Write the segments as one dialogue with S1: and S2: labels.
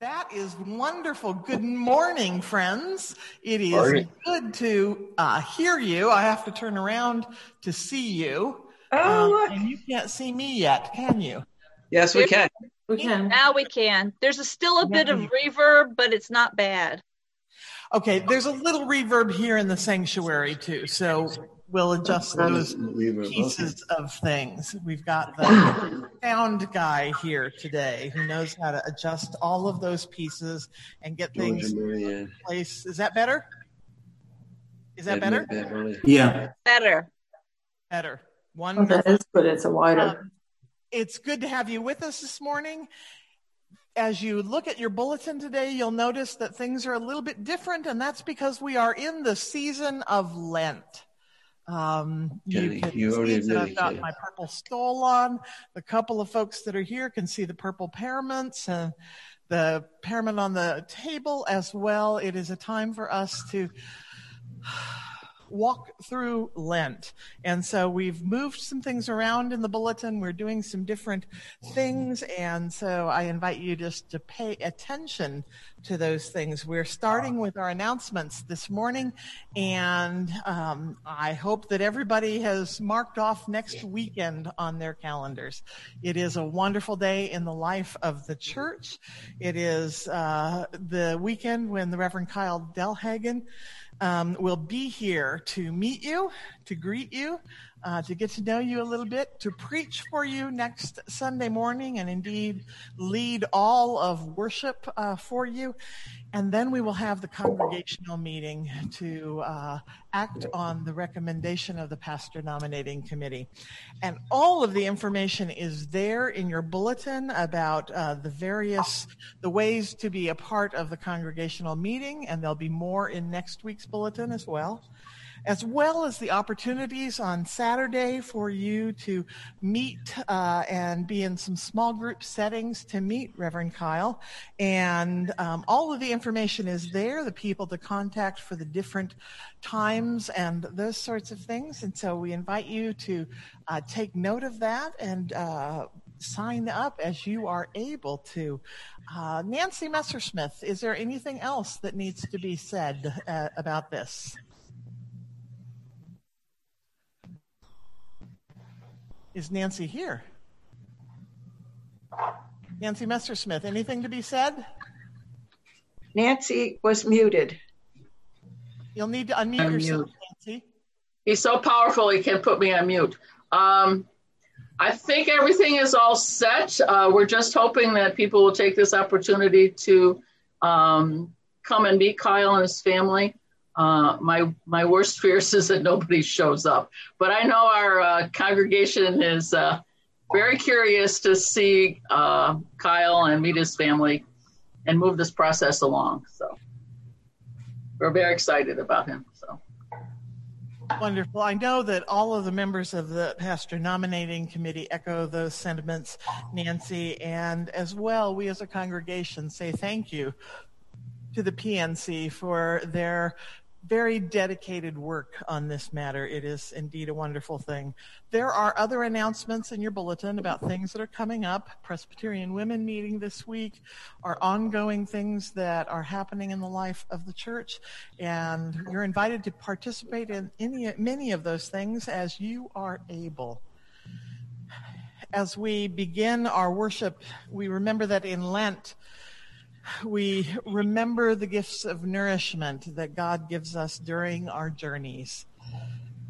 S1: That is wonderful. Good morning, friends. It is morning. good to uh, hear you. I have to turn around to see you.
S2: Oh,
S1: um, and you can't see me yet, can you?
S3: Yes, we can.
S2: We can.
S4: Now we can. There's a, still a bit of reverb, but it's not bad.
S1: Okay, there's a little reverb here in the sanctuary too. So we'll adjust those pieces of things. We've got the sound guy here today who knows how to adjust all of those pieces and get things in place. Is that better? Is that better?
S5: Yeah.
S4: Better.
S1: Better.
S2: Wonderful. Oh, that is good. It's a wider. Um,
S1: it's good to have you with us this morning. As you look at your bulletin today, you'll notice that things are a little bit different, and that's because we are in the season of Lent. Um, you can you see that I've got my purple stole on. The couple of folks that are here can see the purple paraments and the parament on the table as well. It is a time for us to walk through Lent. And so we've moved some things around in the bulletin. We're doing some different things. And so I invite you just to pay attention to those things. We're starting with our announcements this morning. And um, I hope that everybody has marked off next weekend on their calendars. It is a wonderful day in the life of the church. It is uh, the weekend when the Reverend Kyle Delhagen um, will be here to meet you, to greet you, uh, to get to know you a little bit, to preach for you next Sunday morning, and indeed lead all of worship uh, for you. And then we will have the congregational meeting to uh, act on the recommendation of the pastor nominating committee. And all of the information is there in your bulletin about uh, the various, the ways to be a part of the congregational meeting, and there'll be more in next week's bulletin as well as well as the opportunities on Saturday for you to meet uh, and be in some small group settings to meet Reverend Kyle. And um, all of the information is there, the people to contact for the different times and those sorts of things. And so we invite you to uh, take note of that and uh, sign up as you are able to. Uh, Nancy Messersmith, is there anything else that needs to be said uh, about this? Is Nancy here? Nancy Messersmith, anything to be said?
S2: Nancy was muted.
S1: You'll need to unmute I'm yourself, mute. Nancy.
S6: He's so powerful he can put me on mute. Um, I think everything is all set. Uh, we're just hoping that people will take this opportunity to um, come and meet Kyle and his family. Uh, my my worst fears is that nobody shows up. But I know our uh, congregation is uh, very curious to see uh, Kyle and meet his family and move this process along. So we're very excited about him. So
S1: wonderful. I know that all of the members of the pastor nominating committee echo those sentiments, Nancy, and as well, we as a congregation say thank you to the PNC for their very dedicated work on this matter. It is indeed a wonderful thing. There are other announcements in your bulletin about things that are coming up. Presbyterian Women meeting this week, are ongoing things that are happening in the life of the church, and you're invited to participate in any, many of those things as you are able. As we begin our worship, we remember that in Lent, we remember the gifts of nourishment that God gives us during our journeys.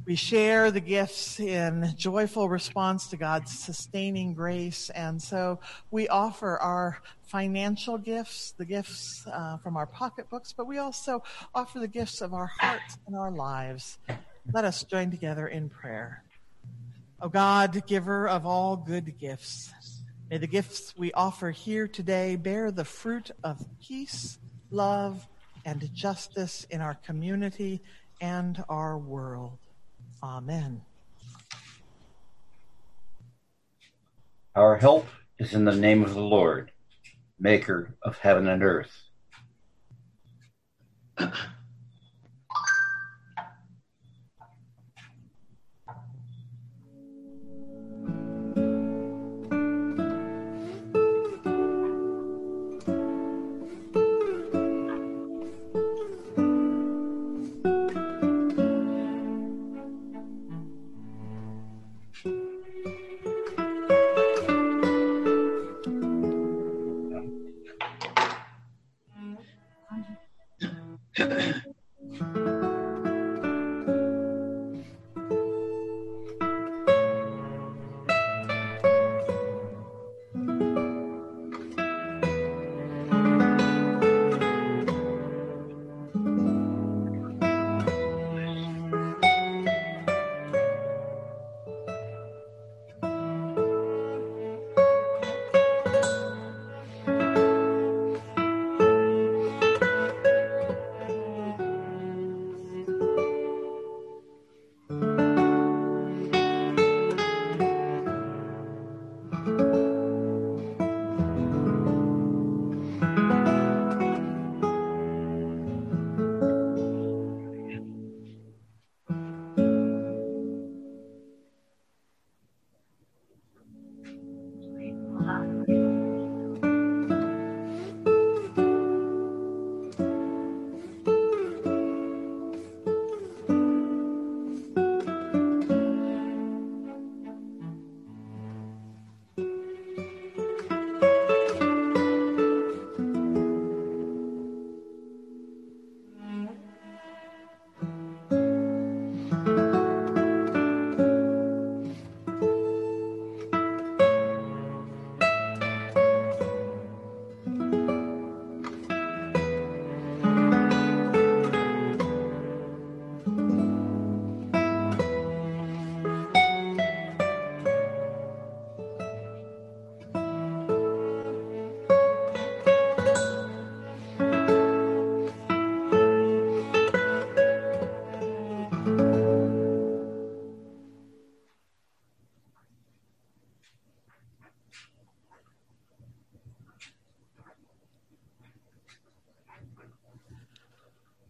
S1: We share the gifts in joyful response to God's sustaining grace. And so we offer our financial gifts, the gifts uh, from our pocketbooks, but we also offer the gifts of our hearts and our lives. Let us join together in prayer. O God, giver of all good gifts, May the gifts we offer here today bear the fruit of peace, love, and justice in our community and our world. Amen.
S5: Our help is in the name of the Lord, maker of heaven and earth.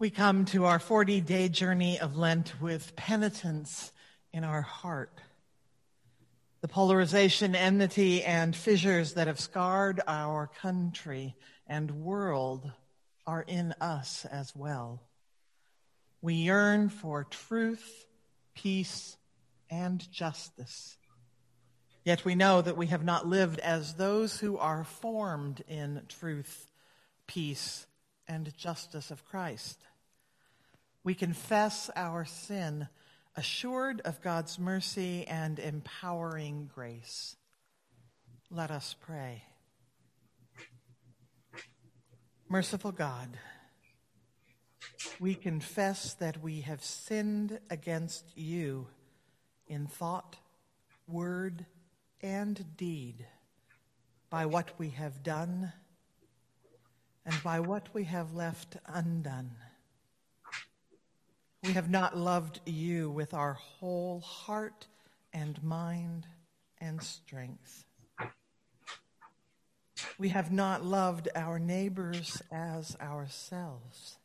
S1: We come to our 40 day journey of Lent with penitence in our heart. The polarization, enmity, and fissures that have scarred our country and world are in us as well. We yearn for truth, peace, and justice. Yet we know that we have not lived as those who are formed in truth, peace, and justice of Christ. We confess our sin, assured of God's mercy and empowering grace. Let us pray. Merciful God, we confess that we have sinned against you in thought, word, and deed by what we have done and by what we have left undone. We have not loved you with our whole heart and mind and strength. We have not loved our neighbors as ourselves.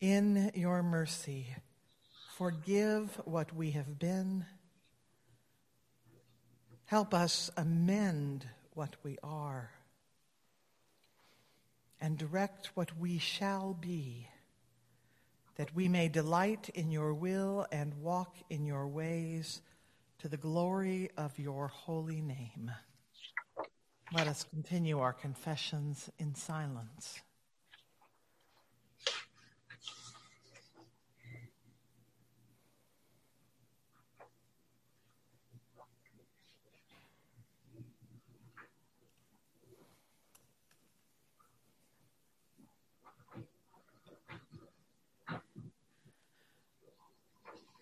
S1: In your mercy, forgive what we have been. Help us amend what we are and direct what we shall be, that we may delight in your will and walk in your ways to the glory of your holy name. Let us continue our confessions in silence.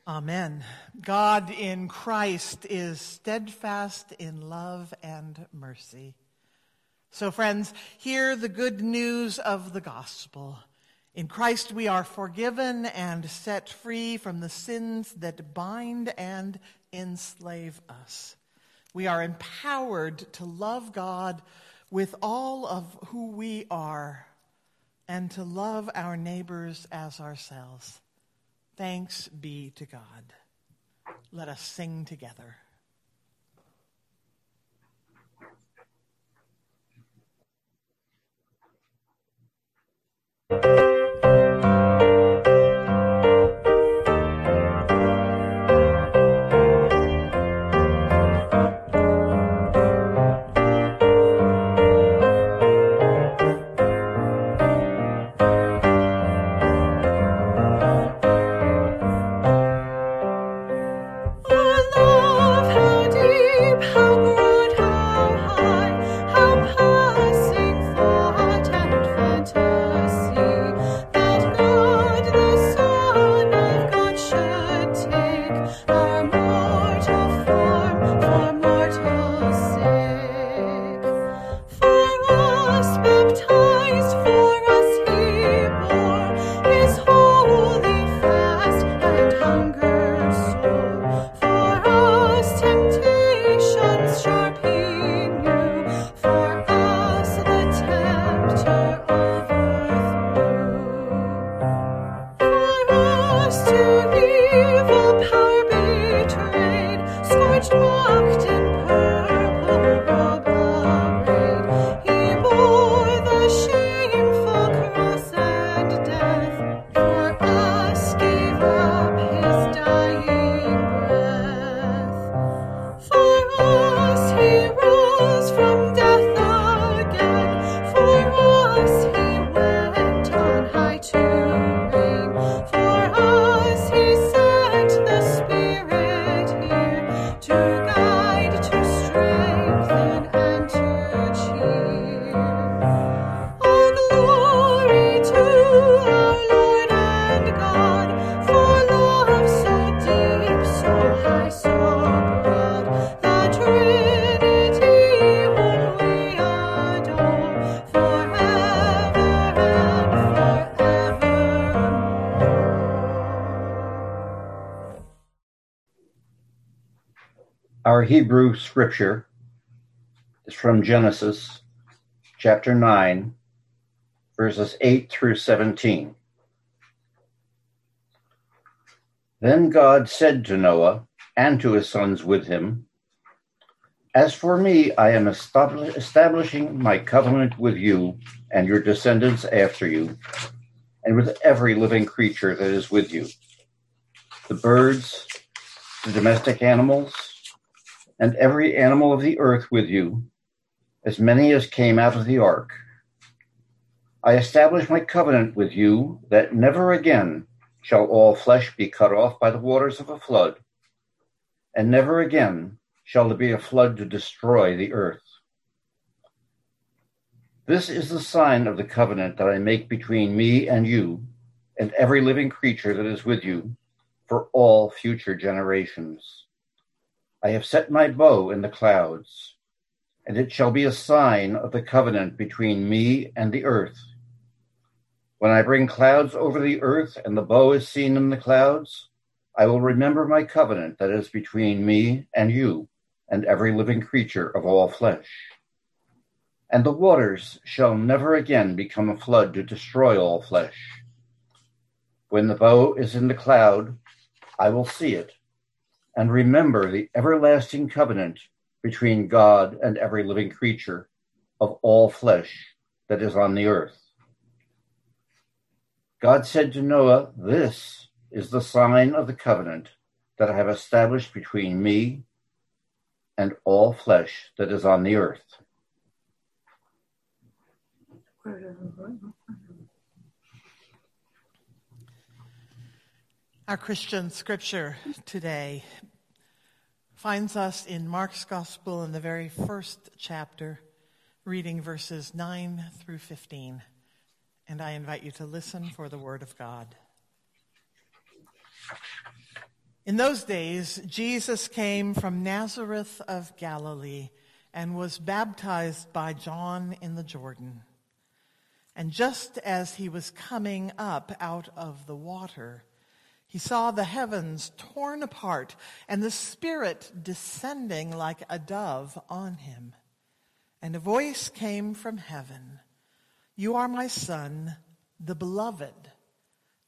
S1: Amen. God in Christ is steadfast in love and mercy. So, friends, hear the good news of the gospel. In Christ, we are forgiven and set free from the sins that bind and enslave us. We are empowered to love God with all of who we are and to love our neighbors as ourselves. Thanks be to God. Let us sing together.
S5: Hebrew scripture is from Genesis chapter 9, verses 8 through 17. Then God said to Noah and to his sons with him, As for me, I am establishing my covenant with you and your descendants after you, and with every living creature that is with you the birds, the domestic animals, and every animal of the earth with you, as many as came out of the ark. I establish my covenant with you that never again shall all flesh be cut off by the waters of a flood, and never again shall there be a flood to destroy the earth. This is the sign of the covenant that I make between me and you and every living creature that is with you for all future generations. I have set my bow in the clouds, and it shall be a sign of the covenant between me and the earth. When I bring clouds over the earth and the bow is seen in the clouds, I will remember my covenant that is between me and you and every living creature of all flesh. And the waters shall never again become a flood to destroy all flesh. When the bow is in the cloud, I will see it and remember the everlasting covenant between God and every living creature of all flesh that is on the earth. God said to Noah, This is the sign of the covenant that I have established between me and all flesh that is on the earth.
S1: Our Christian scripture today finds us in Mark's Gospel in the very first chapter, reading verses 9 through 15. And I invite you to listen for the word of God. In those days, Jesus came from Nazareth of Galilee and was baptized by John in the Jordan. And just as he was coming up out of the water, he saw the heavens torn apart and the Spirit descending like a dove on him. And a voice came from heaven You are my Son, the Beloved.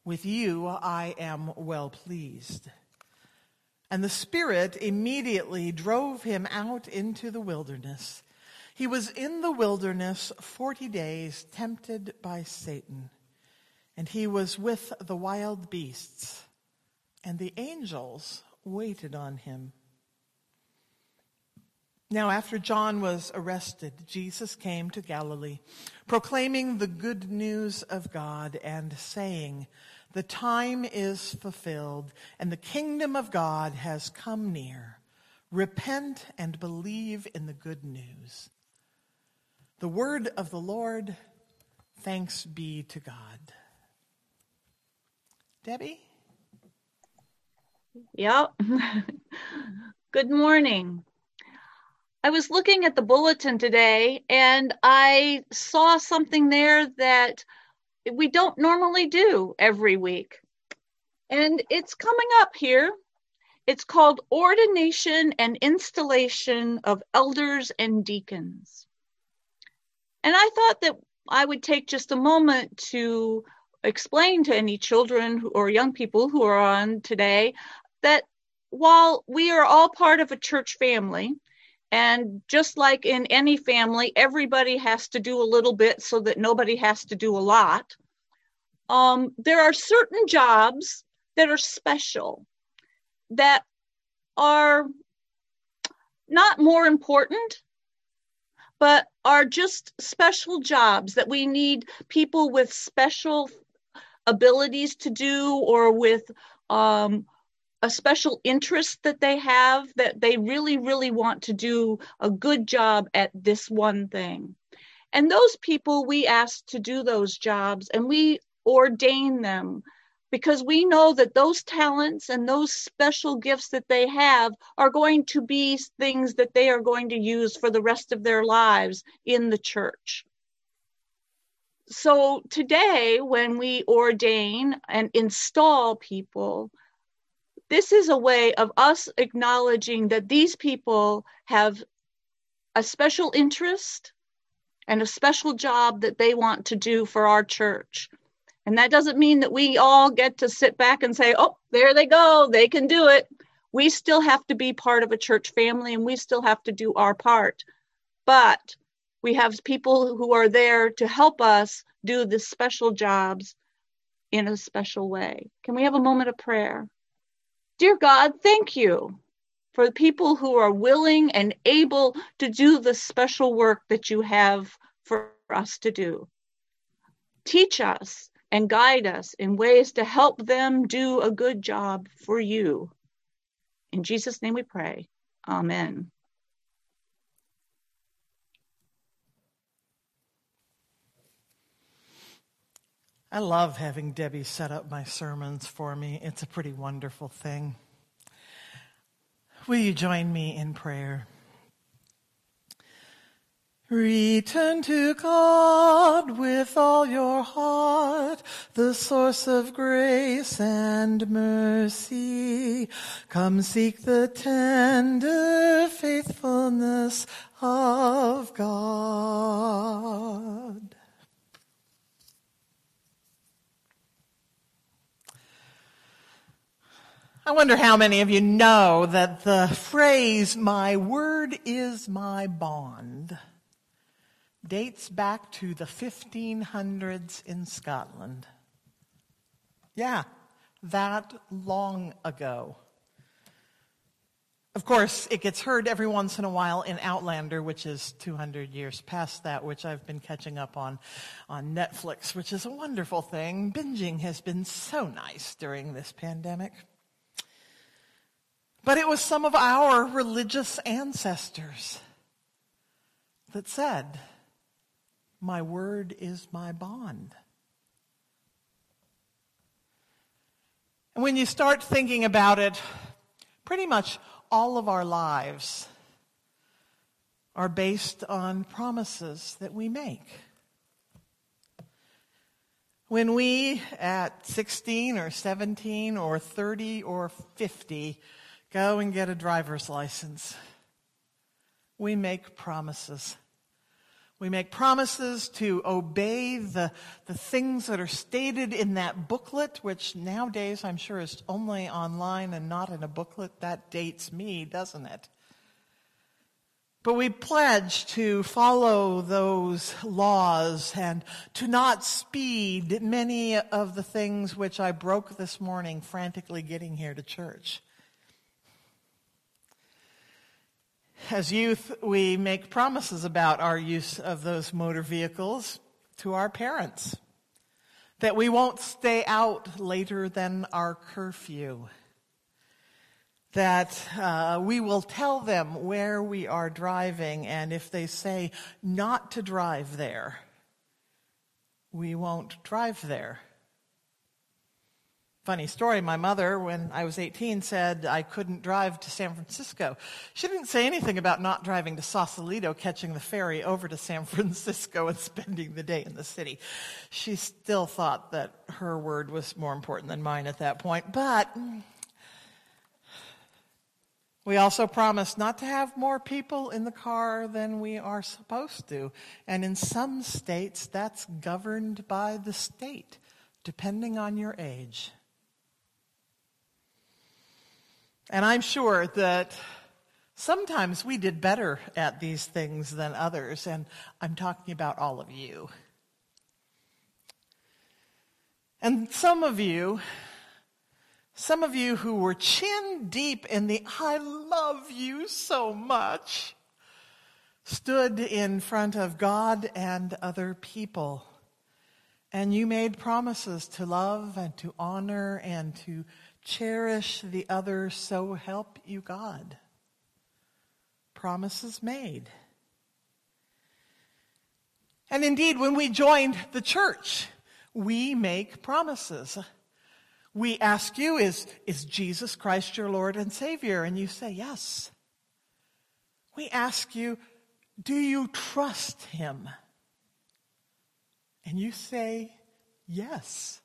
S1: With you I am well pleased. And the Spirit immediately drove him out into the wilderness. He was in the wilderness 40 days, tempted by Satan. And he was with the wild beasts and the angels waited on him. Now, after John was arrested, Jesus came to Galilee, proclaiming the good news of God and saying, The time is fulfilled, and the kingdom of God has come near. Repent and believe in the good news. The word of the Lord, thanks be to God. Debbie?
S4: Yep. Good morning. I was looking at the bulletin today and I saw something there that we don't normally do every week. And it's coming up here. It's called Ordination and Installation of Elders and Deacons. And I thought that I would take just a moment to explain to any children or young people who are on today that while we are all part of a church family, and just like in any family, everybody has to do a little bit so that nobody has to do a lot. Um, there are certain jobs that are special, that are not more important, but are just special jobs that we need people with special abilities to do or with um, a special interest that they have that they really, really want to do a good job at this one thing. And those people we ask to do those jobs and we ordain them because we know that those talents and those special gifts that they have are going to be things that they are going to use for the rest of their lives in the church. So today, when we ordain and install people, this is a way of us acknowledging that these people have a special interest and a special job that they want to do for our church. And that doesn't mean that we all get to sit back and say, oh, there they go, they can do it. We still have to be part of a church family and we still have to do our part. But we have people who are there to help us do the special jobs in a special way. Can we have a moment of prayer? Dear God, thank you for the people who are willing and able to do the special work that you have for us to do. Teach us and guide us in ways to help them do a good job for you. In Jesus' name we pray. Amen.
S1: I love having Debbie set up my sermons for me. It's a pretty wonderful thing. Will you join me in prayer? Return to God with all your heart, the source of grace and mercy. Come seek the tender faithfulness of God. I wonder how many of you know that the phrase, my word is my bond, dates back to the 1500s in Scotland. Yeah, that long ago. Of course, it gets heard every once in a while in Outlander, which is 200 years past that, which I've been catching up on on Netflix, which is a wonderful thing. Binging has been so nice during this pandemic. But it was some of our religious ancestors that said, My word is my bond. And when you start thinking about it, pretty much all of our lives are based on promises that we make. When we, at 16 or 17 or 30 or 50, Go and get a driver's license. We make promises. We make promises to obey the, the things that are stated in that booklet, which nowadays I'm sure is only online and not in a booklet. That dates me, doesn't it? But we pledge to follow those laws and to not speed many of the things which I broke this morning frantically getting here to church. As youth, we make promises about our use of those motor vehicles to our parents. That we won't stay out later than our curfew. That uh, we will tell them where we are driving, and if they say not to drive there, we won't drive there. Funny story, my mother, when I was 18, said I couldn't drive to San Francisco. She didn't say anything about not driving to Sausalito, catching the ferry over to San Francisco and spending the day in the city. She still thought that her word was more important than mine at that point, but we also promised not to have more people in the car than we are supposed to. And in some states, that's governed by the state, depending on your age. And I'm sure that sometimes we did better at these things than others, and I'm talking about all of you. And some of you, some of you who were chin deep in the I love you so much, stood in front of God and other people. And you made promises to love and to honor and to Cherish the other, so help you God. Promises made. And indeed, when we joined the church, we make promises. We ask you, is, is Jesus Christ your Lord and Savior? And you say, yes. We ask you, do you trust him? And you say, yes.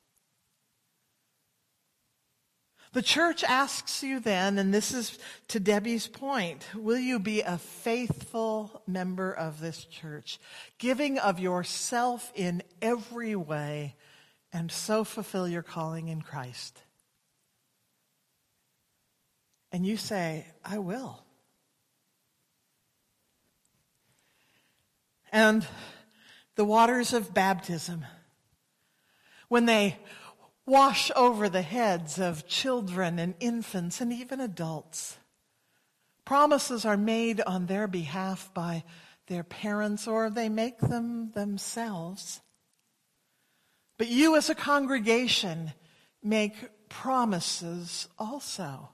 S1: The church asks you then, and this is to Debbie's point, will you be a faithful member of this church, giving of yourself in every way, and so fulfill your calling in Christ? And you say, I will. And the waters of baptism, when they wash over the heads of children and infants and even adults. Promises are made on their behalf by their parents or they make them themselves. But you as a congregation make promises also.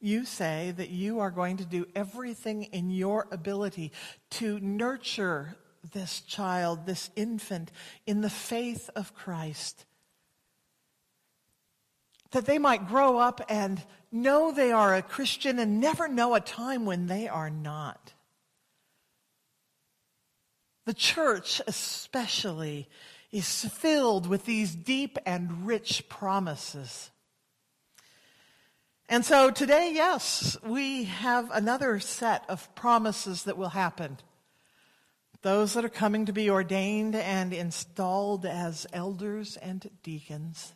S1: You say that you are going to do everything in your ability to nurture this child, this infant, in the faith of Christ that they might grow up and know they are a Christian and never know a time when they are not. The church, especially, is filled with these deep and rich promises. And so today, yes, we have another set of promises that will happen. Those that are coming to be ordained and installed as elders and deacons.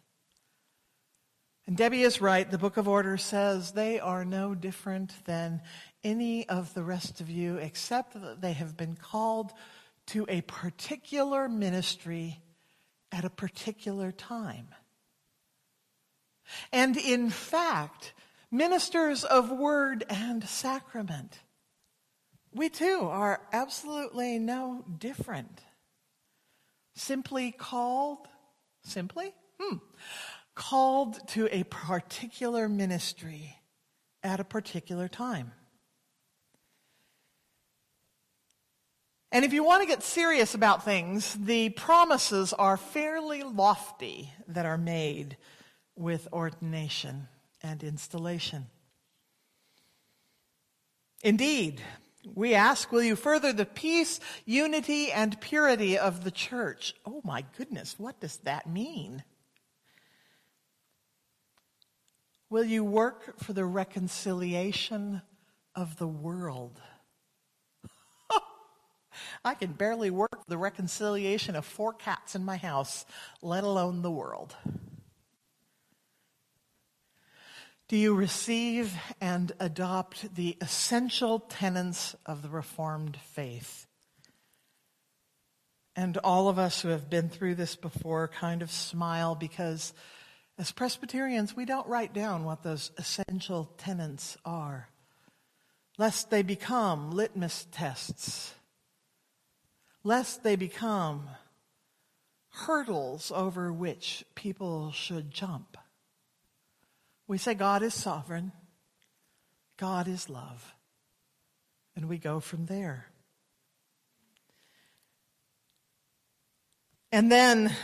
S1: And Debbie is right. The Book of Order says they are no different than any of the rest of you, except that they have been called to a particular ministry at a particular time. And in fact, ministers of word and sacrament, we too are absolutely no different. Simply called, simply? Hmm called to a particular ministry at a particular time. And if you want to get serious about things, the promises are fairly lofty that are made with ordination and installation. Indeed, we ask, will you further the peace, unity, and purity of the church? Oh my goodness, what does that mean? Will you work for the reconciliation of the world? I can barely work for the reconciliation of four cats in my house, let alone the world. Do you receive and adopt the essential tenets of the Reformed faith? And all of us who have been through this before kind of smile because as Presbyterians, we don't write down what those essential tenets are, lest they become litmus tests, lest they become hurdles over which people should jump. We say God is sovereign, God is love, and we go from there. And then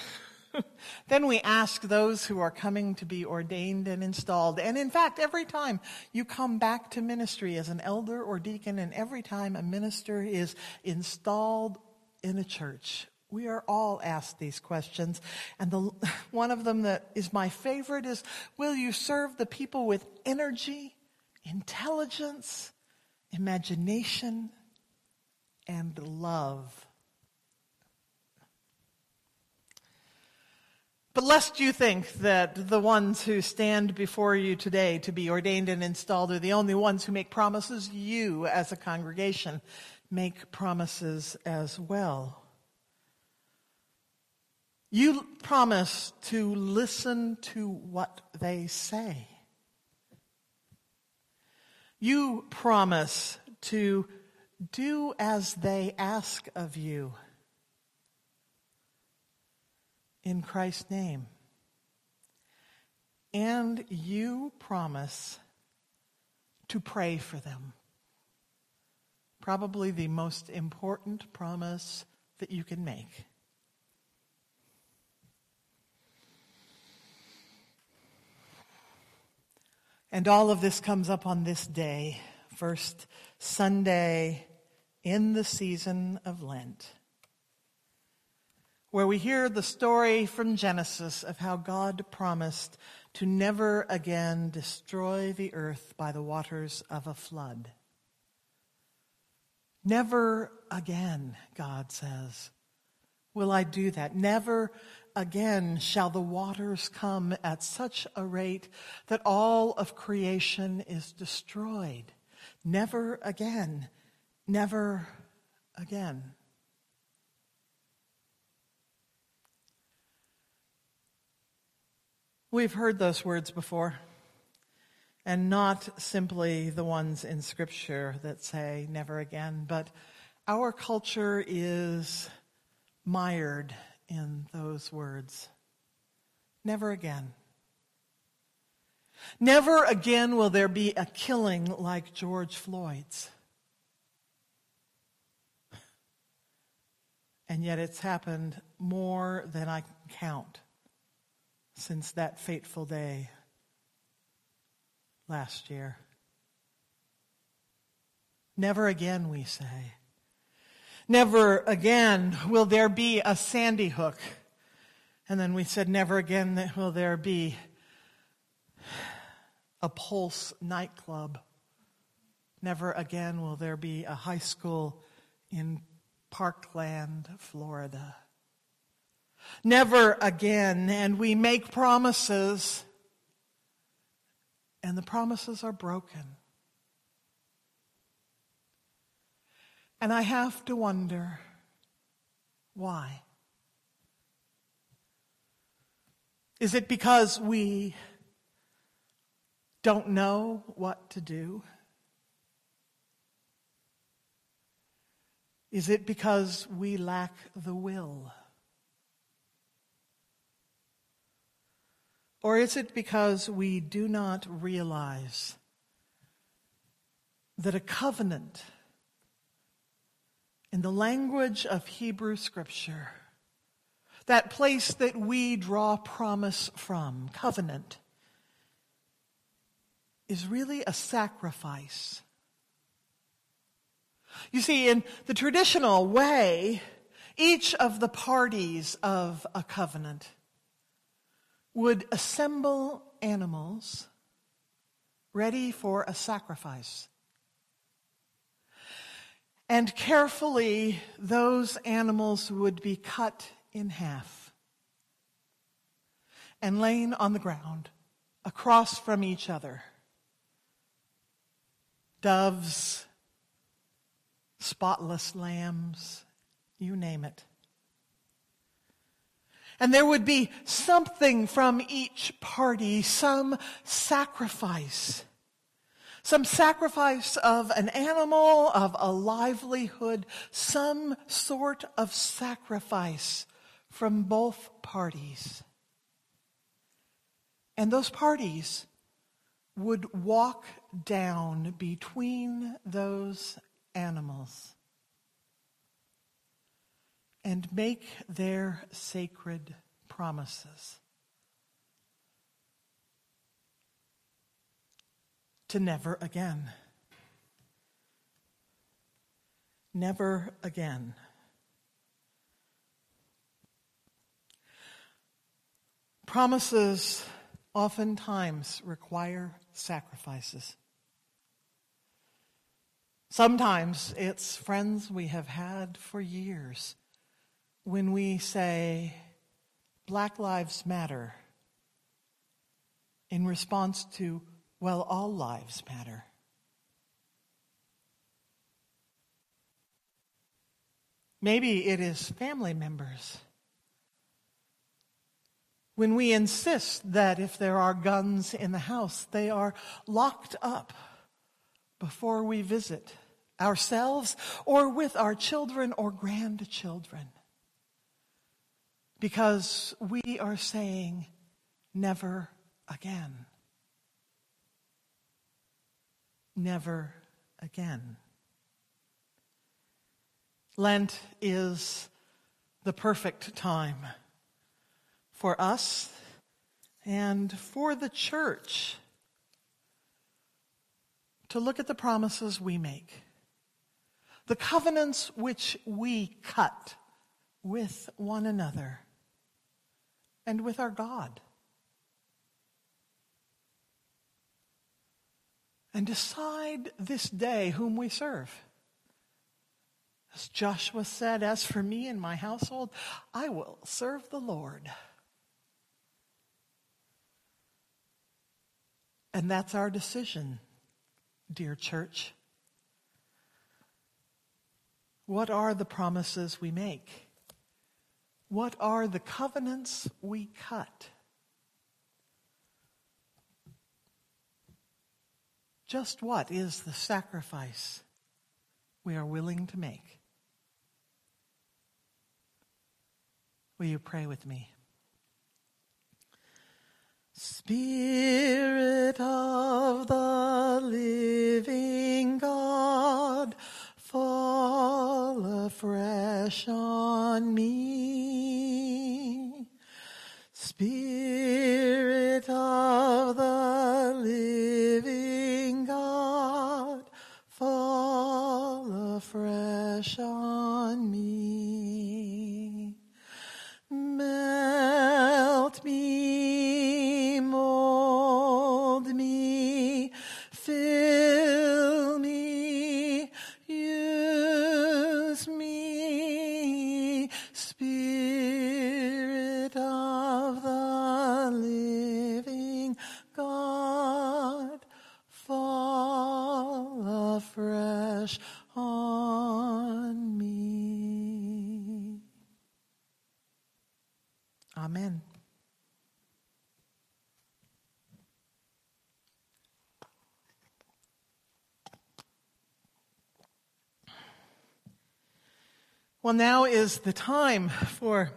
S1: then we ask those who are coming to be ordained and installed. And in fact, every time you come back to ministry as an elder or deacon, and every time a minister is installed in a church, we are all asked these questions. And the, one of them that is my favorite is, will you serve the people with energy, intelligence, imagination, and love? But lest you think that the ones who stand before you today to be ordained and installed are the only ones who make promises, you as a congregation make promises as well. You promise to listen to what they say. You promise to do as they ask of you in Christ's name. And you promise to pray for them. Probably the most important promise that you can make. And all of this comes up on this day, first Sunday in the season of Lent where we hear the story from Genesis of how God promised to never again destroy the earth by the waters of a flood. Never again, God says, will I do that. Never again shall the waters come at such a rate that all of creation is destroyed. Never again. Never again. We've heard those words before, and not simply the ones in Scripture that say never again, but our culture is mired in those words. Never again. Never again will there be a killing like George Floyd's. And yet it's happened more than I can count since that fateful day last year. Never again, we say. Never again will there be a Sandy Hook. And then we said, never again will there be a Pulse nightclub. Never again will there be a high school in Parkland, Florida. Never again. And we make promises, and the promises are broken. And I have to wonder why. Is it because we don't know what to do? Is it because we lack the will? Or is it because we do not realize that a covenant in the language of Hebrew scripture, that place that we draw promise from, covenant, is really a sacrifice. You see, in the traditional way, each of the parties of a covenant would assemble animals ready for a sacrifice. And carefully, those animals would be cut in half and laid on the ground across from each other. Doves, spotless lambs, you name it. And there would be something from each party, some sacrifice some sacrifice of an animal, of a livelihood, some sort of sacrifice from both parties. And those parties would walk down between those animals and make their sacred promises. to never again. Never again. Promises oftentimes require sacrifices. Sometimes it's friends we have had for years when we say, Black Lives Matter, in response to well, all lives matter. Maybe it is family members. When we insist that if there are guns in the house, they are locked up before we visit ourselves or with our children or grandchildren. Because we are saying, never again. never again. Lent is the perfect time for us and for the church to look at the promises we make, the covenants which we cut with one another and with our God. And decide this day whom we serve. As Joshua said, As for me and my household, I will serve the Lord. And that's our decision, dear church. What are the promises we make? What are the covenants we cut? Just what is the sacrifice we are willing to make? Will you pray with me? Spirit of the living God, fall afresh on me. Spirit of the living God, fall afresh on me. The time for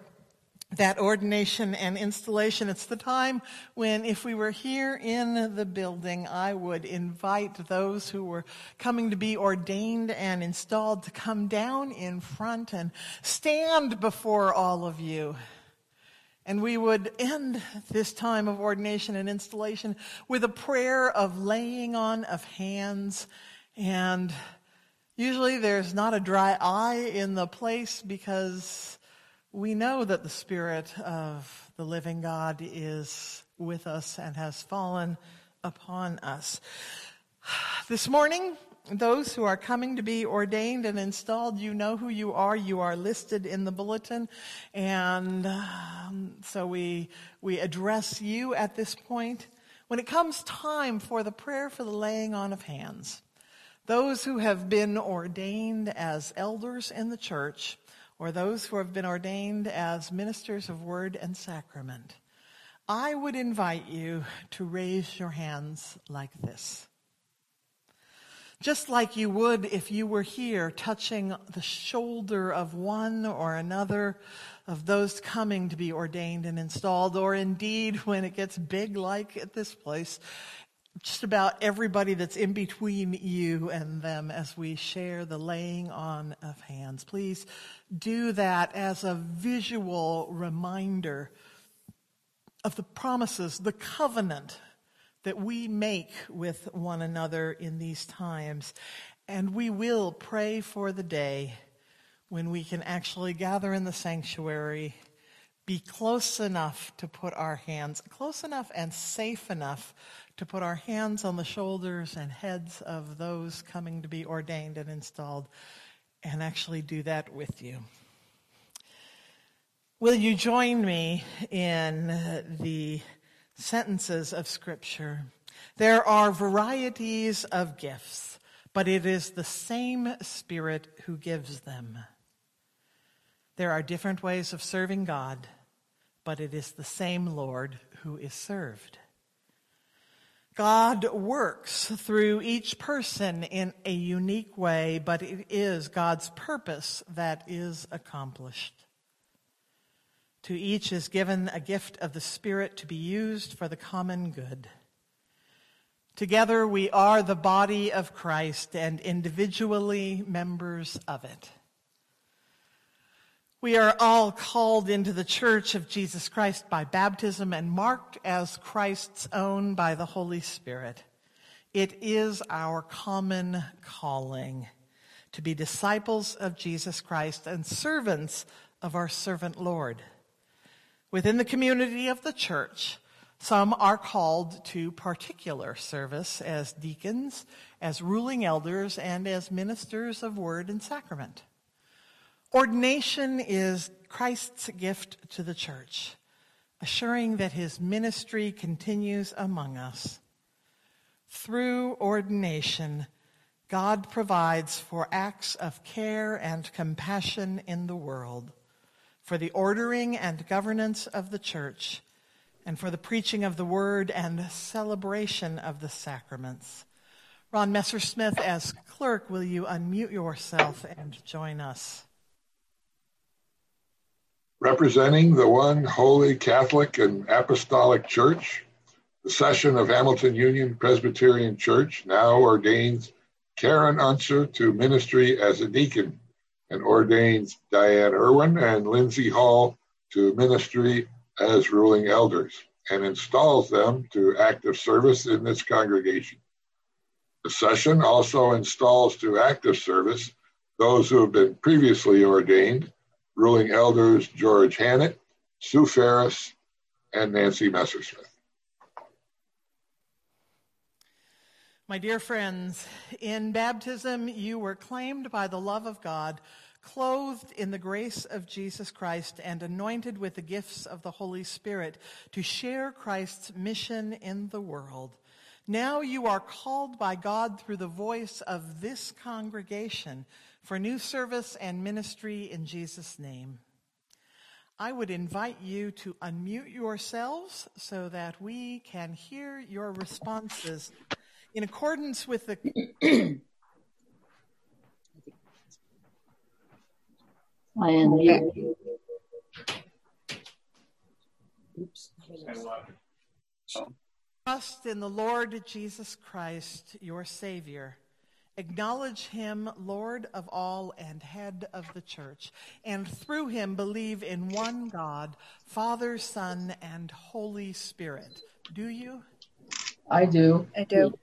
S1: that ordination and installation. It's the time when, if we were here in the building, I would invite those who were coming to be ordained and installed to come down in front and stand before all of you. And we would end this time of ordination and installation with a prayer of laying on of hands. And usually there's not a dry eye in the place because we know that the Spirit of the living God is with us and has fallen upon us. This morning, those who are coming to be ordained and installed, you know who you are. You are listed in the bulletin. And um, so we, we address you at this point. When it comes time for the prayer for the laying on of hands, those who have been ordained as elders in the church, or those who have been ordained as ministers of word and sacrament, I would invite you to raise your hands like this. Just like you would if you were here touching the shoulder of one or another of those coming to be ordained and installed, or indeed when it gets big like at this place, just about everybody that's in between you and them as we share the laying on of hands. Please do that as a visual reminder of the promises, the covenant that we make with one another in these times. And we will pray for the day when we can actually gather in the sanctuary, be close enough to put our hands, close enough and safe enough to put our hands on the shoulders and heads of those coming to be ordained and installed, and actually do that with you. Will you join me in the sentences of Scripture. There are varieties of gifts, but it is the same Spirit who gives them. There are different ways of serving God, but it is the same Lord who is served. God works through each person in a unique way, but it is God's purpose that is accomplished. To each is given a gift of the Spirit to be used for the common good. Together we are the body of Christ and individually members of it. We are all called into the church of Jesus Christ by baptism and marked as Christ's own by the Holy Spirit. It is our common calling to be disciples of Jesus Christ and servants of our servant Lord. Within the community of the church, some are called to particular service as deacons, as ruling elders, and as ministers of word and sacrament. Ordination is Christ's gift to the church, assuring that his ministry continues among us. Through ordination, God provides for acts of care and compassion in the world, for the ordering and governance of the church, and for the preaching of the word and celebration of the sacraments. Ron Messersmith, as clerk, will you unmute yourself and join us?
S3: Representing the one holy Catholic and Apostolic Church, the session of Hamilton Union Presbyterian Church now ordains Karen Unser to ministry as a deacon and ordains Diane Irwin and Lindsay Hall to ministry as ruling elders and installs them to active service in this congregation. The session also installs to active service those who have been previously ordained ruling elders George Hannett, Sue Ferris, and Nancy Messersmith.
S1: My dear friends, in baptism you were claimed by the love of God, clothed in the grace of Jesus Christ, and anointed with the gifts of the Holy Spirit to share Christ's mission in the world. Now you are called by God through the voice of this congregation for new service and ministry in Jesus' name. I would invite you to unmute yourselves so that we can hear your responses in accordance with the.
S2: I unmute. Oops.
S1: Trust in the Lord Jesus Christ, your Savior Acknowledge him Lord of all and head of the church, and through him believe in one God, Father, Son, and Holy Spirit. Do you?
S2: I do.
S7: I do.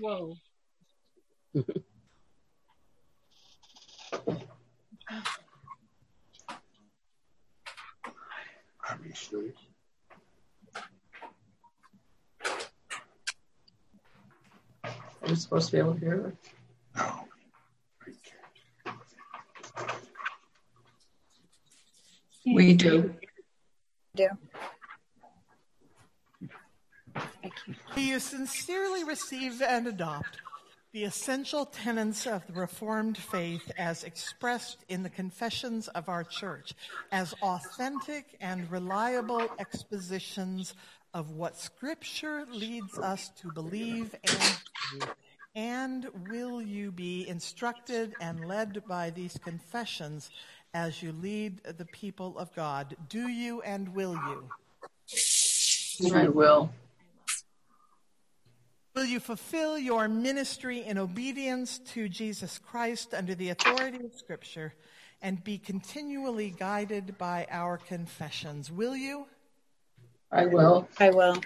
S4: Whoa.
S3: Obviously.
S6: Are we supposed to be able to hear it?
S3: No.
S2: We do.
S7: do.
S1: Do you sincerely receive and adopt the essential tenets of the Reformed faith as expressed in the confessions of our church as authentic and reliable expositions of what Scripture leads us to believe and do? And will you be instructed and led by these confessions as you lead the people of God? Do you and will you?
S6: I will.
S1: Will you fulfill your ministry in obedience to Jesus Christ under the authority of Scripture and be continually guided by our confessions? Will you?
S6: I will.
S7: I will.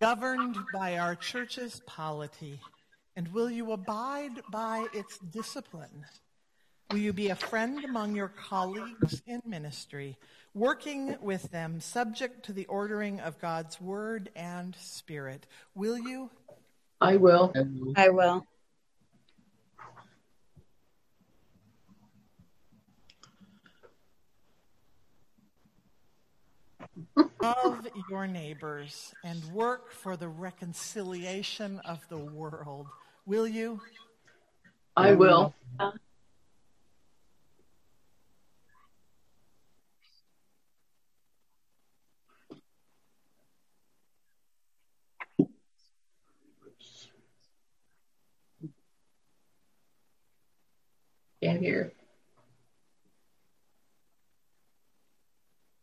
S1: Governed by our church's polity, and will you abide by its discipline? Will you be a friend among your colleagues in ministry, working with them subject to the ordering of God's word and spirit? Will you?
S6: I will.
S7: I will.
S1: Love your neighbors and work for the reconciliation of the world. Will you?
S6: I will. Can't hear.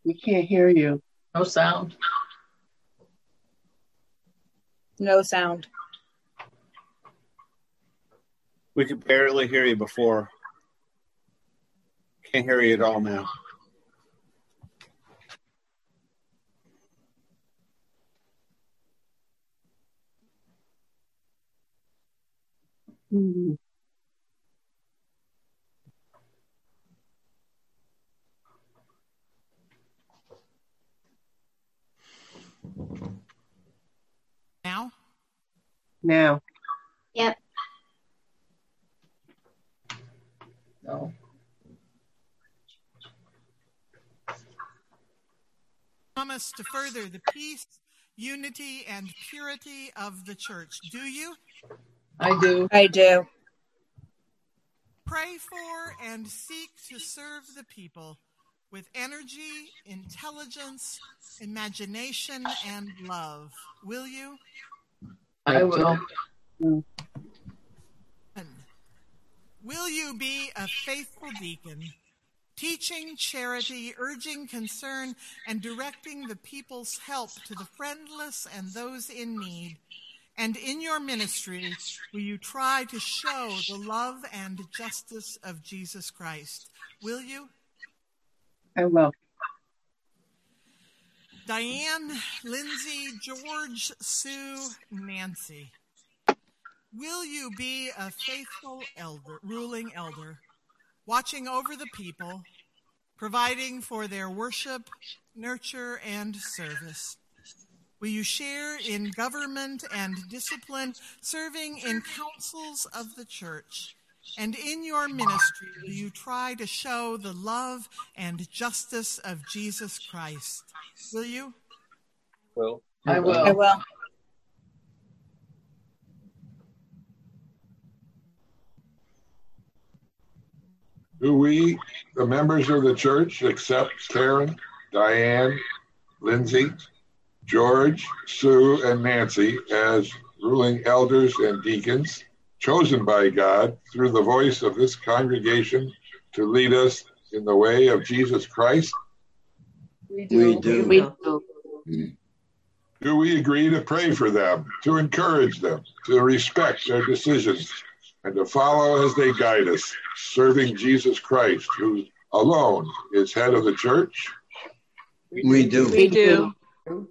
S8: We can't hear you.
S6: No sound.
S7: No sound.
S8: We could barely hear you before. Can't hear you at all now.
S1: Now,
S8: Now.
S2: No. Yep. No.
S1: Promise to further the peace, unity, and purity of the church. Do you?
S6: I do.
S7: I do.
S1: Pray for and seek to serve the people with energy, intelligence, imagination, and love. Will you?
S6: I will.
S1: Will you be a faithful deacon, teaching charity, urging concern, and directing the people's help to the friendless and those in need? And in your ministry, will you try to show the love and justice of Jesus Christ? Will you?
S8: I will.
S1: Diane, Lindsay, George, Sue, Nancy. Will you be a faithful elder, ruling elder, watching over the people, providing for their worship, nurture, and service? Will you share in government and discipline, serving in councils of the church? And in your ministry, will you try to show the love and justice of Jesus Christ? Will you?
S8: Will.
S6: I
S7: I
S6: will.
S7: will.
S3: Do we, the members of the church, accept Karen, Diane, Lindsay, George, Sue, and Nancy as ruling elders and deacons chosen by God through the voice of this congregation to lead us in the way of Jesus Christ?
S6: We
S8: We do.
S2: We do.
S3: Do we agree to pray for them, to encourage them, to respect their decisions, and to follow as they guide us, serving Jesus Christ, who alone is head of the church?
S8: We do.
S2: We do.
S1: Join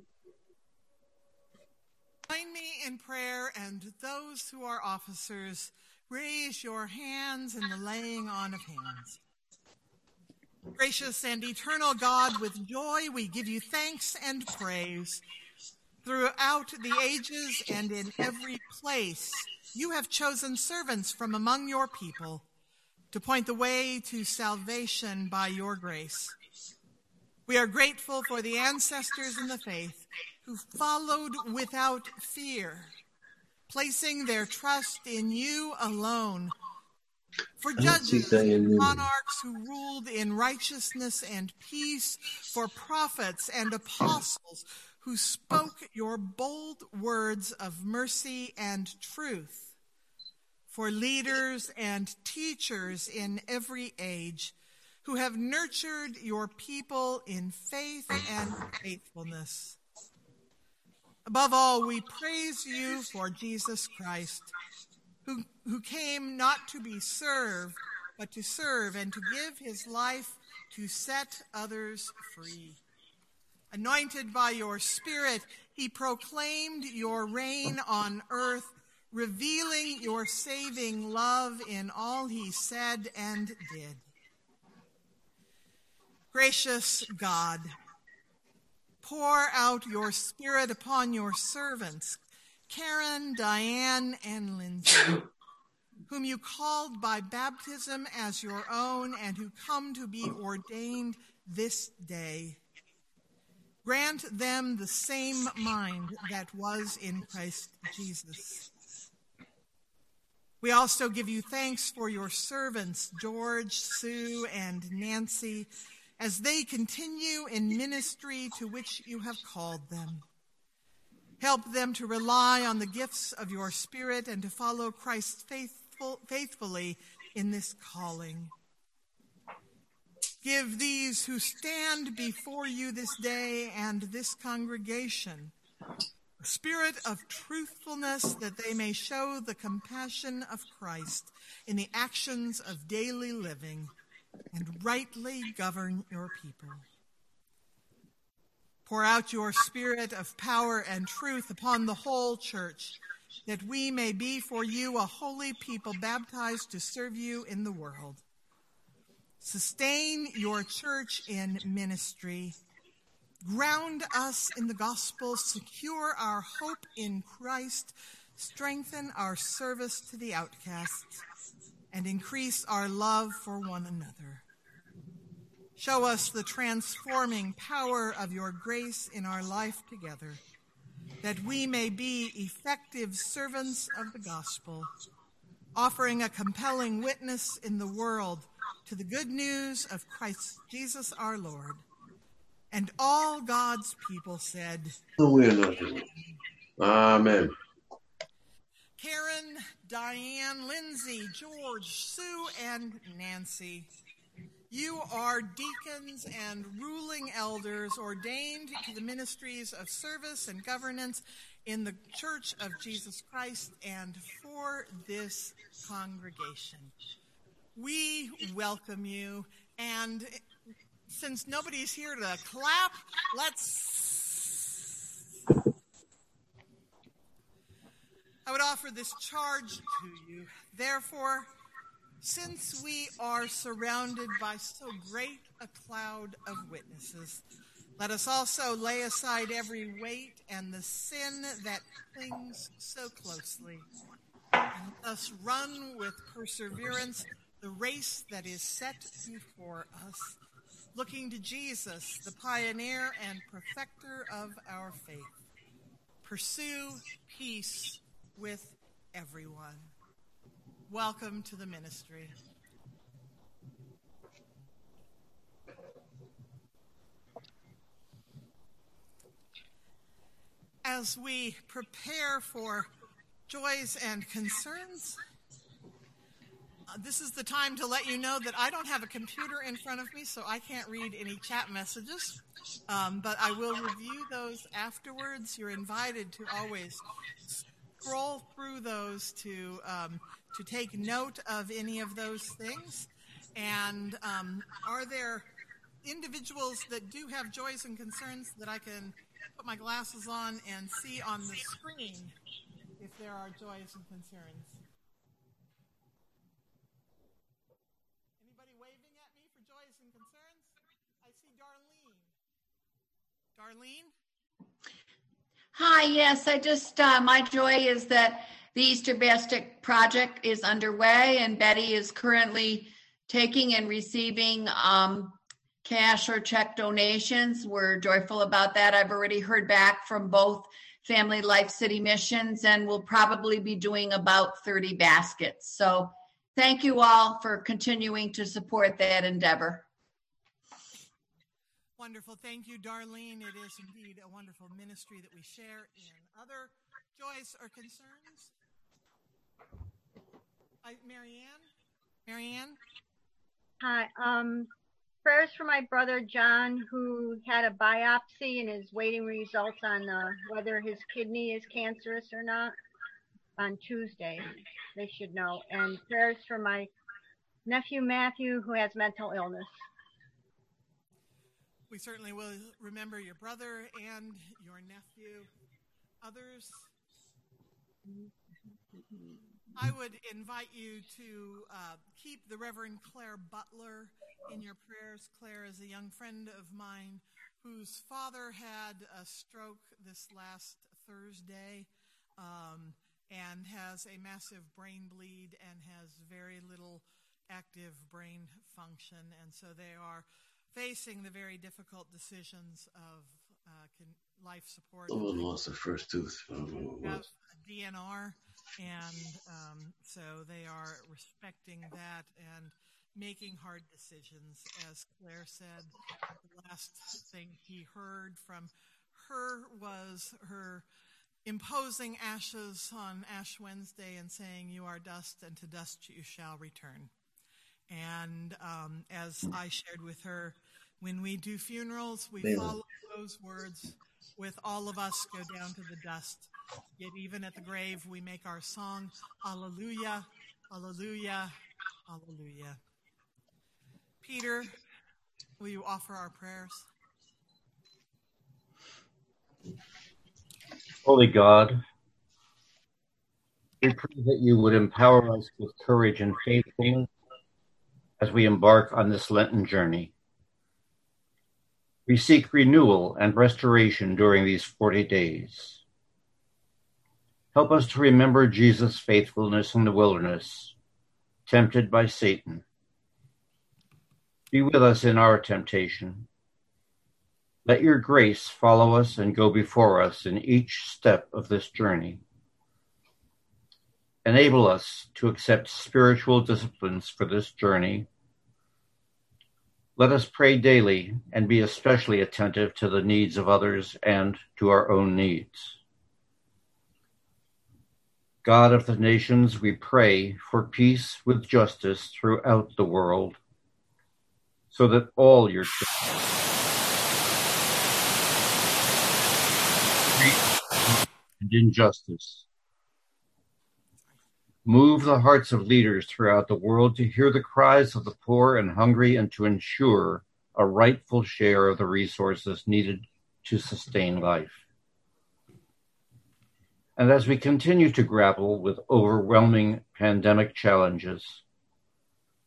S1: me in prayer, and those who are officers, raise your hands in the laying on of hands. Gracious and eternal God, with joy we give you thanks and praise. Throughout the ages and in every place, you have chosen servants from among your people to point the way to salvation by your grace. We are grateful for the ancestors in the faith who followed without fear, placing their trust in you alone. For judges and monarchs who ruled in righteousness and peace, for prophets and apostles who spoke your bold words of mercy and truth, for leaders and teachers in every age who have nurtured your people in faith and faithfulness. Above all, we praise you for Jesus Christ, who, who came not to be served, but to serve and to give his life to set others free. Anointed by your Spirit, he proclaimed your reign on earth, revealing your saving love in all he said and did. Gracious God, pour out your Spirit upon your servants, Karen, Diane, and Lindsay, whom you called by baptism as your own and who come to be ordained this day. Grant them the same mind that was in Christ Jesus. We also give you thanks for your servants, George, Sue, and Nancy, as they continue in ministry to which you have called them. Help them to rely on the gifts of your Spirit and to follow Christ faithful, faithfully in this calling. Give these who stand before you this day and this congregation a spirit of truthfulness that they may show the compassion of Christ in the actions of daily living and rightly govern your people. Pour out your spirit of power and truth upon the whole church, that we may be for you a holy people baptized to serve you in the world. Sustain your church in ministry. Ground us in the gospel, secure our hope in Christ, strengthen our service to the outcasts, and increase our love for one another. Show us the transforming power of your grace in our life together, that we may be effective servants of the gospel, offering a compelling witness in the world to the good news of Christ Jesus our Lord. And all God's people said,
S9: Amen.
S1: Karen, Diane, Lindsay, George, Sue, and Nancy. You are deacons and ruling elders ordained to the ministries of service and governance in the Church of Jesus Christ and for this congregation. We welcome you, and since nobody's here to clap, let's. I would offer this charge to you. Therefore, since we are surrounded by so great a cloud of witnesses, let us also lay aside every weight and the sin that clings so closely. And let us run with perseverance the race that is set before us, looking to Jesus, the pioneer and perfecter of our faith. Pursue peace with everyone. Welcome to the ministry. As we prepare for joys and concerns, uh, this is the time to let you know that I don't have a computer in front of me, so I can't read any chat messages. Um, but I will review those afterwards. You're invited to always scroll through those to um, to take note of any of those things. And um, are there individuals that do have joys and concerns that I can put my glasses on and see on the screen if there are joys and concerns? Anybody waving at me for joys and concerns? I see Darlene. Darlene?
S10: Hi, yes, I just, uh, my joy is that the Easter Basket project is underway and Betty is currently taking and receiving um, cash or check donations. We're joyful about that. I've already heard back from both Family Life City Missions and we'll probably be doing about 30 baskets. So thank you all for continuing to support that endeavor.
S1: Wonderful. Thank you, Darlene. It is indeed a wonderful ministry that we share in other joys or concerns. I, Marianne? Marianne?
S11: Hi. Um, prayers for my brother John, who had a biopsy and is waiting results on uh, whether his kidney is cancerous or not on Tuesday. They should know. And prayers for my nephew Matthew, who has mental illness.
S1: We certainly will remember your brother and your nephew. Others? I would invite you to uh, keep the Reverend Claire Butler in your prayers. Claire is a young friend of mine whose father had a stroke this last Thursday um, and has a massive brain bleed and has very little active brain function. And so they are facing the very difficult decisions of uh, life support.
S9: Someone lost their first tooth.
S1: DNR, and um, so they are respecting that and making hard decisions. As Claire said, the last thing he heard from her was her imposing ashes on Ash Wednesday and saying, You are dust, and to dust you shall return. And um, as I shared with her, when we do funerals, we
S9: Man.
S1: follow those words with all of us go down to the dust. Yet even at the grave, we make our song, Alleluia, Alleluia, Alleluia. Peter, will you offer our prayers?
S5: Holy God, We pray that you would empower us with courage and faithfulness as we embark on this Lenten journey. We seek renewal and restoration during these 40 days. Help us to remember Jesus' faithfulness in the wilderness, tempted by Satan. Be with us in our temptation. Let your grace follow us and go before us in each step of this journey. Enable us to accept spiritual disciplines for this journey. Let us pray daily and be especially attentive to the needs of others and to our own needs. God of the nations, we pray for peace with justice throughout the world, so that all your children and injustice Move the hearts of leaders throughout the world to hear the cries of the poor and hungry and to ensure a rightful share of the resources needed to sustain life. And as we continue to grapple with overwhelming pandemic challenges,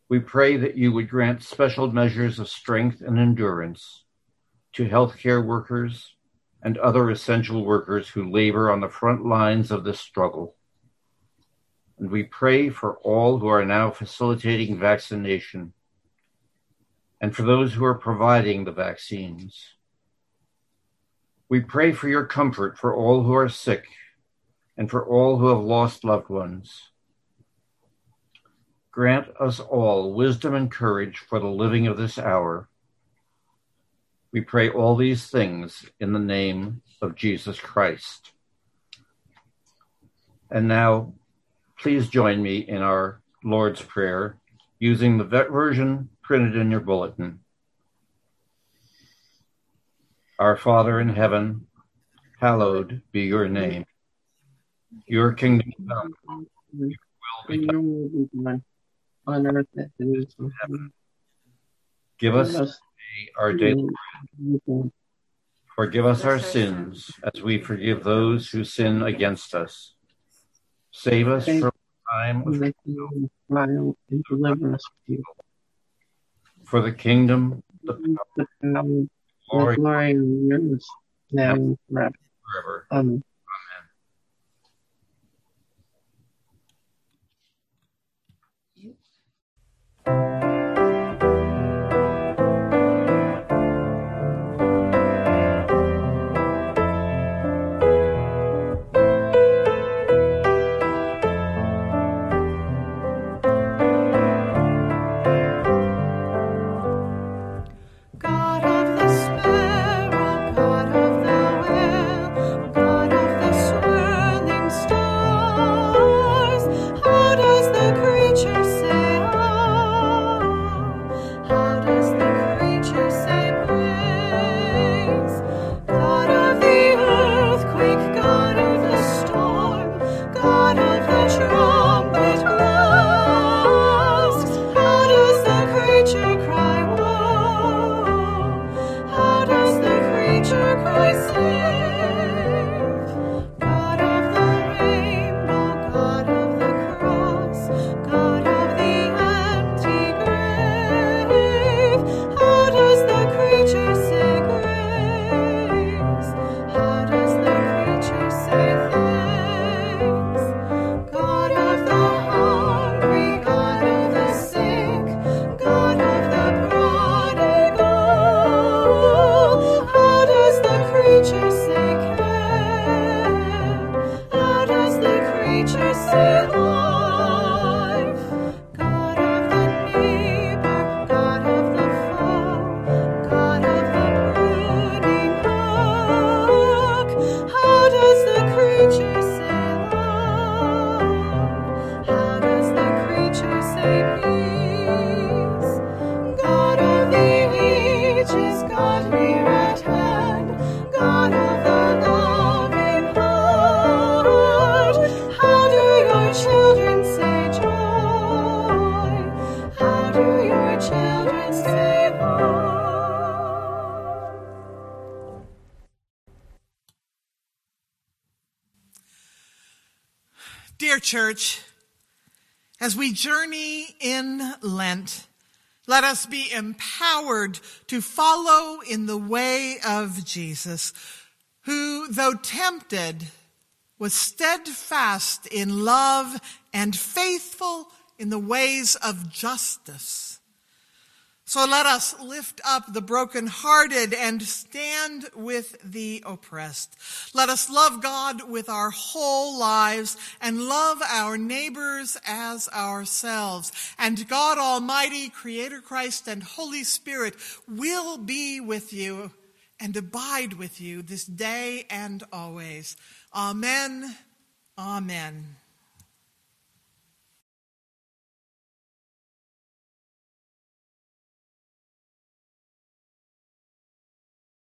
S5: we pray that you would grant special measures of strength and endurance to healthcare workers and other essential workers who labor on the front lines of this struggle and we pray for all who are now facilitating vaccination and for those who are providing the vaccines. We pray for your comfort for all who are sick and for all who have lost loved ones. Grant us all wisdom and courage for the living of this hour. We pray all these things in the name of Jesus Christ. And now, please join me in our Lord's Prayer using the version printed in your bulletin. Our Father in heaven, hallowed be your name. Your kingdom come, your will be done
S8: on earth as it is in heaven.
S5: Give us today our daily bread. Forgive us our sins as we forgive those who sin against us. Save us from the time of
S8: trial and deliver us from evil.
S5: for the kingdom, the
S8: The power, the
S5: glory
S8: glory, yours, now and forever.
S5: forever.
S8: Amen.
S1: As we journey in Lent, let us be empowered to follow in the way of Jesus, who, though tempted, was steadfast in love and faithful in the ways of justice. So let us lift up the brokenhearted and stand with the oppressed. Let us love God with our whole lives and love our neighbors as ourselves. And God Almighty, Creator Christ and Holy Spirit will be with you and abide with you this day and always. Amen. Amen.